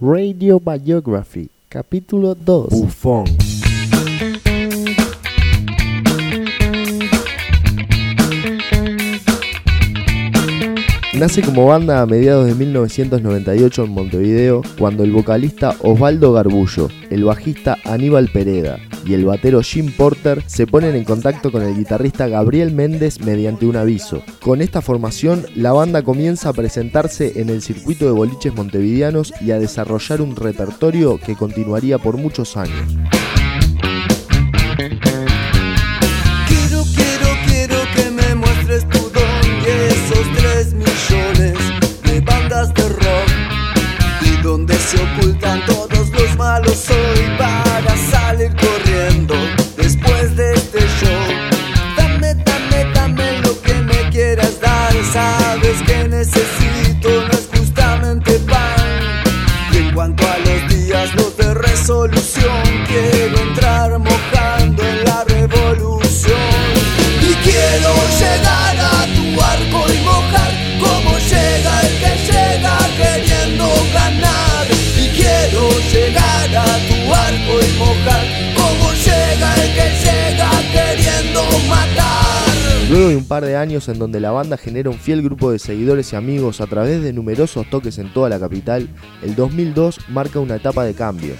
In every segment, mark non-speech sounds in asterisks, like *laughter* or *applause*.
Radio Biography, capítulo 2. Bufón. Nace como banda a mediados de 1998 en Montevideo, cuando el vocalista Osvaldo Garbullo, el bajista Aníbal Pereda y el batero Jim Porter se ponen en contacto con el guitarrista Gabriel Méndez mediante un aviso. Con esta formación, la banda comienza a presentarse en el circuito de boliches montevideanos y a desarrollar un repertorio que continuaría por muchos años. Se ocultan todos los malos hoy par de años en donde la banda genera un fiel grupo de seguidores y amigos a través de numerosos toques en toda la capital, el 2002 marca una etapa de cambio.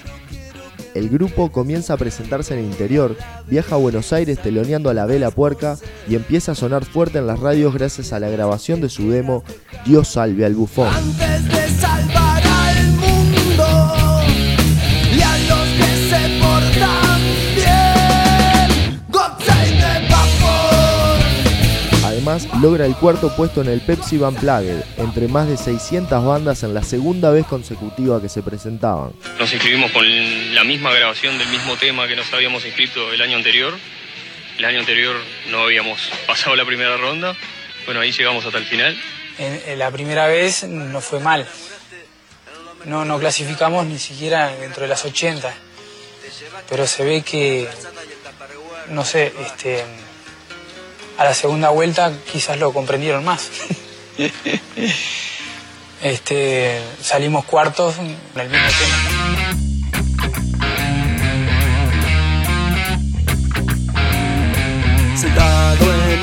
El grupo comienza a presentarse en el interior, viaja a Buenos Aires teloneando a la vela puerca y empieza a sonar fuerte en las radios gracias a la grabación de su demo Dios salve al bufón. Además, logra el cuarto puesto en el Pepsi Van Plague, entre más de 600 bandas en la segunda vez consecutiva que se presentaban. Nos inscribimos con la misma grabación del mismo tema que nos habíamos inscrito el año anterior. El año anterior no habíamos pasado la primera ronda. Bueno, ahí llegamos hasta el final. En, en la primera vez no fue mal. No, no clasificamos ni siquiera dentro de las 80. Pero se ve que, no sé, este, a la segunda vuelta quizás lo comprendieron más. *laughs* este, salimos cuartos en el mismo tema. Sentado en el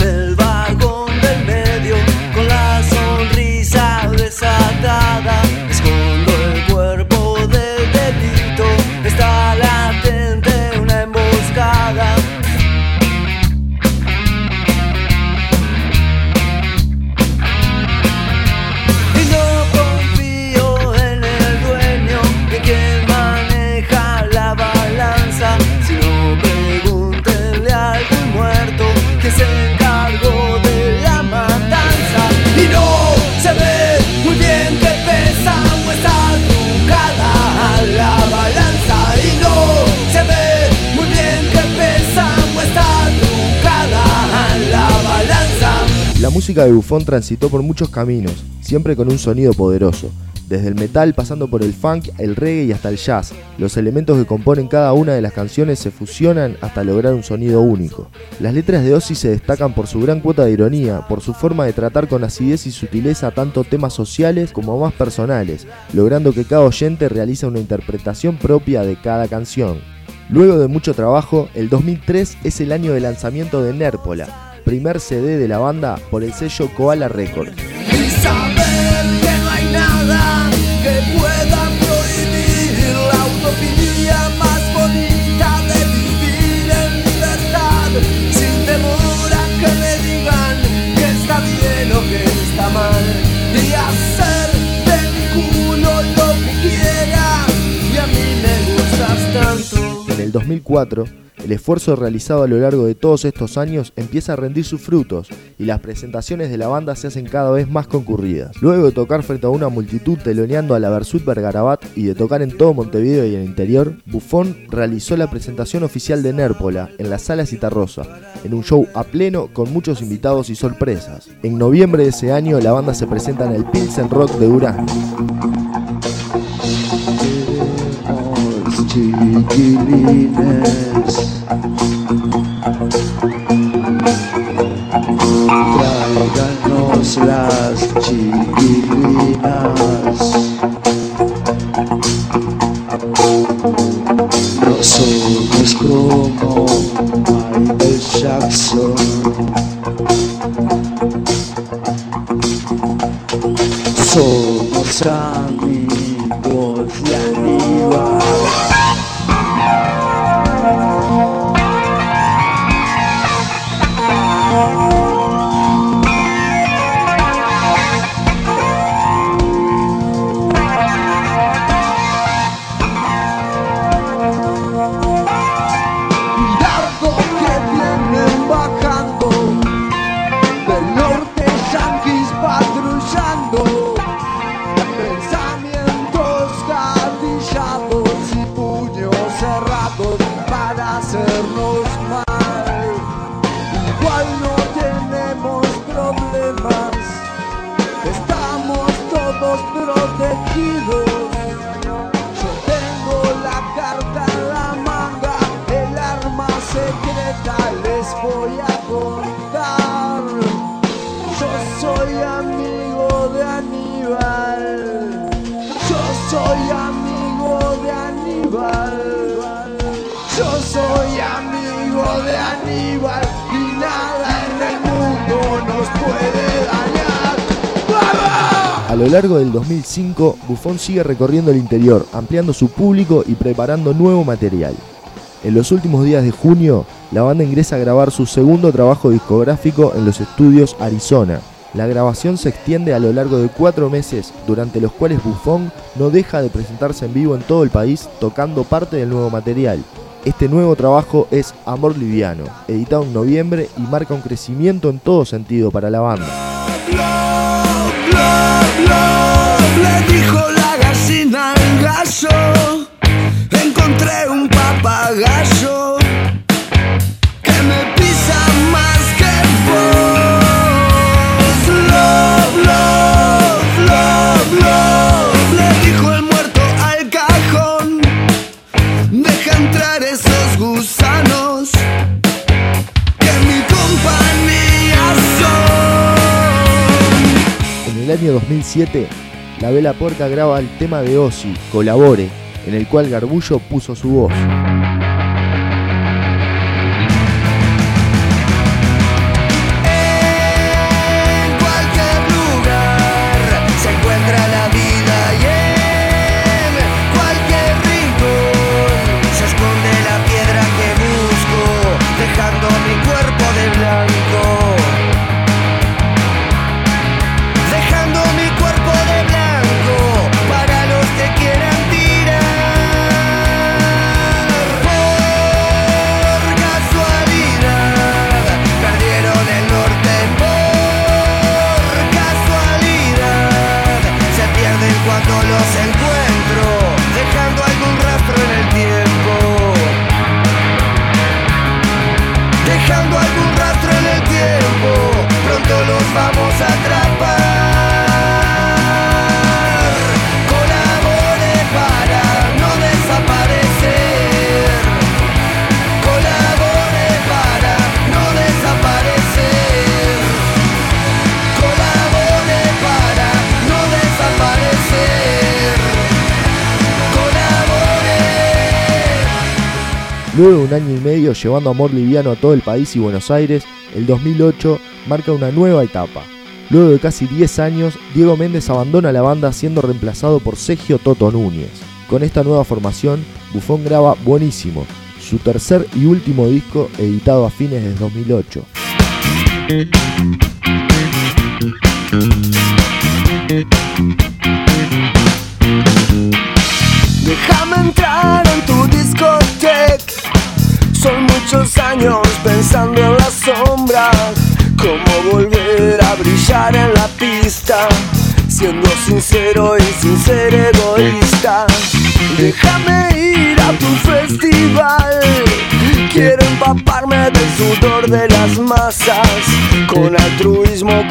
de Buffon transitó por muchos caminos, siempre con un sonido poderoso. Desde el metal pasando por el funk, el reggae y hasta el jazz, los elementos que componen cada una de las canciones se fusionan hasta lograr un sonido único. Las letras de Ozzy se destacan por su gran cuota de ironía, por su forma de tratar con acidez y sutileza tanto temas sociales como más personales, logrando que cada oyente realiza una interpretación propia de cada canción. Luego de mucho trabajo, el 2003 es el año de lanzamiento de Nérpola, primer CD de la banda por el sello Koala Records. y saber que no hay nada que pueda prohibir la utopía más bonita de vivir en libertad. Sin temor a que me digan que está bien o que está mal. Y hacer de mi culo lo que quiera y a mí me gustas tanto. En el 2004, el esfuerzo realizado a lo largo de todos estos años empieza a rendir sus frutos y las presentaciones de la banda se hacen cada vez más concurridas. Luego de tocar frente a una multitud teloneando a la Versuit Bergarabat y de tocar en todo Montevideo y el interior, Buffon realizó la presentación oficial de Nérpola en la Sala Citarrosa, en un show a pleno con muchos invitados y sorpresas. En noviembre de ese año la banda se presenta en el Pilsen Rock de Durazno. chiquilines Tráiganos las chiquilinas. No somos como Michael Jackson. Somos tan secreta les voy a contar. Yo soy amigo de Aníbal. Yo soy amigo de Aníbal. Yo soy amigo de Aníbal y nada en el mundo nos puede dañar. A lo largo del 2005, Buffon sigue recorriendo el interior, ampliando su público y preparando nuevo material. En los últimos días de junio, la banda ingresa a grabar su segundo trabajo discográfico en los estudios Arizona. La grabación se extiende a lo largo de cuatro meses, durante los cuales Buffon no deja de presentarse en vivo en todo el país tocando parte del nuevo material. Este nuevo trabajo es Amor Liviano, editado en noviembre y marca un crecimiento en todo sentido para la banda. Año 2007, la Vela Puerca graba el tema de Ozzy, Colabore, en el cual Garbullo puso su voz. Luego de un año y medio llevando amor liviano a todo el país y Buenos Aires, el 2008 marca una nueva etapa. Luego de casi 10 años, Diego Méndez abandona la banda siendo reemplazado por Sergio Toto Núñez. Con esta nueva formación, Bufón graba Buenísimo, su tercer y último disco editado a fines de 2008. Déjame entrar en tu discoteca. Muchos años pensando en las sombras. Cómo volver a brillar en la pista. Siendo sincero y sin ser egoísta. Déjame ir a tu festival. Quiero empaparme del sudor de las masas. Con altruismo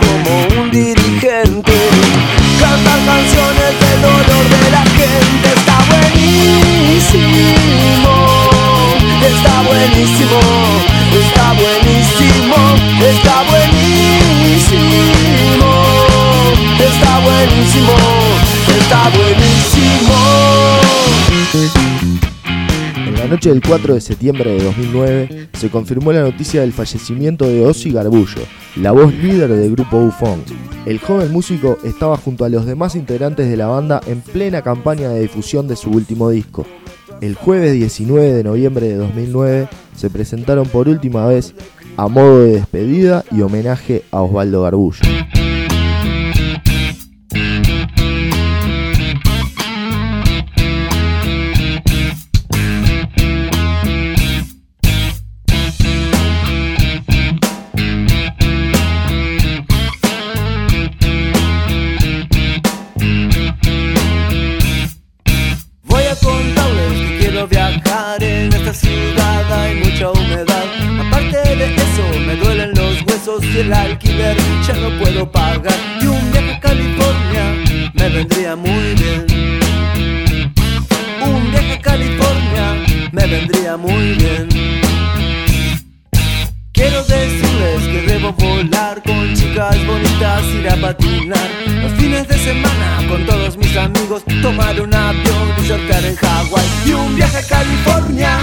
la noche del 4 de septiembre de 2009 se confirmó la noticia del fallecimiento de Ozzy Garbullo, la voz líder del grupo Bufón. El joven músico estaba junto a los demás integrantes de la banda en plena campaña de difusión de su último disco. El jueves 19 de noviembre de 2009 se presentaron por última vez a modo de despedida y homenaje a Osvaldo Garbullo. pesos y el alquiler ya no puedo pagar. Y un viaje a California me vendría muy bien. Un viaje a California me vendría muy bien. Quiero decirles que debo volar con chicas bonitas, ir a patinar los fines de semana con todos mis amigos, tomar un avión y surfear en Hawái y un viaje a California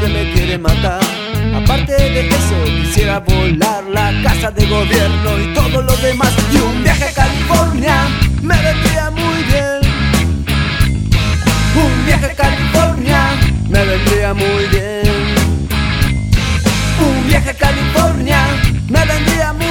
que me quiere matar. Aparte de eso, quisiera volar la casa de gobierno y todo lo demás. Y un viaje a California me vendría muy bien. Un viaje a California me vendría muy bien. Un viaje a California me vendría muy bien.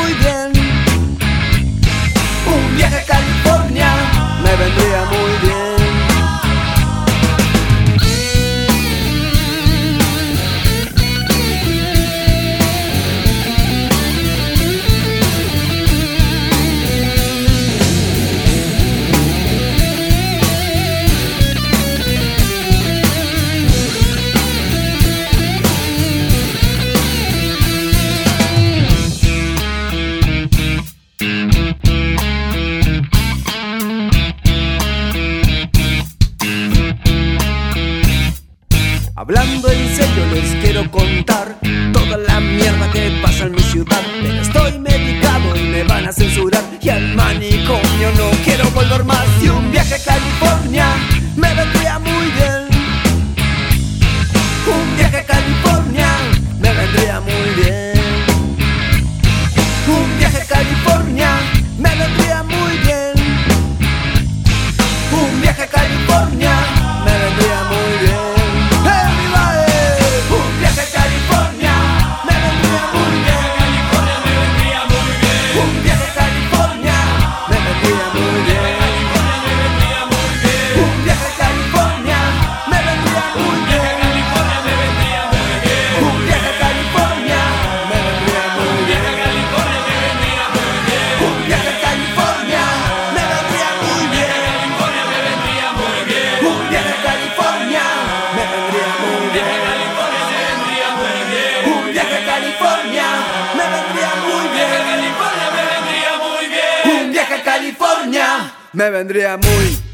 Hablando en serio les quiero contar toda la mierda que pasa en mi ciudad. me vendría muy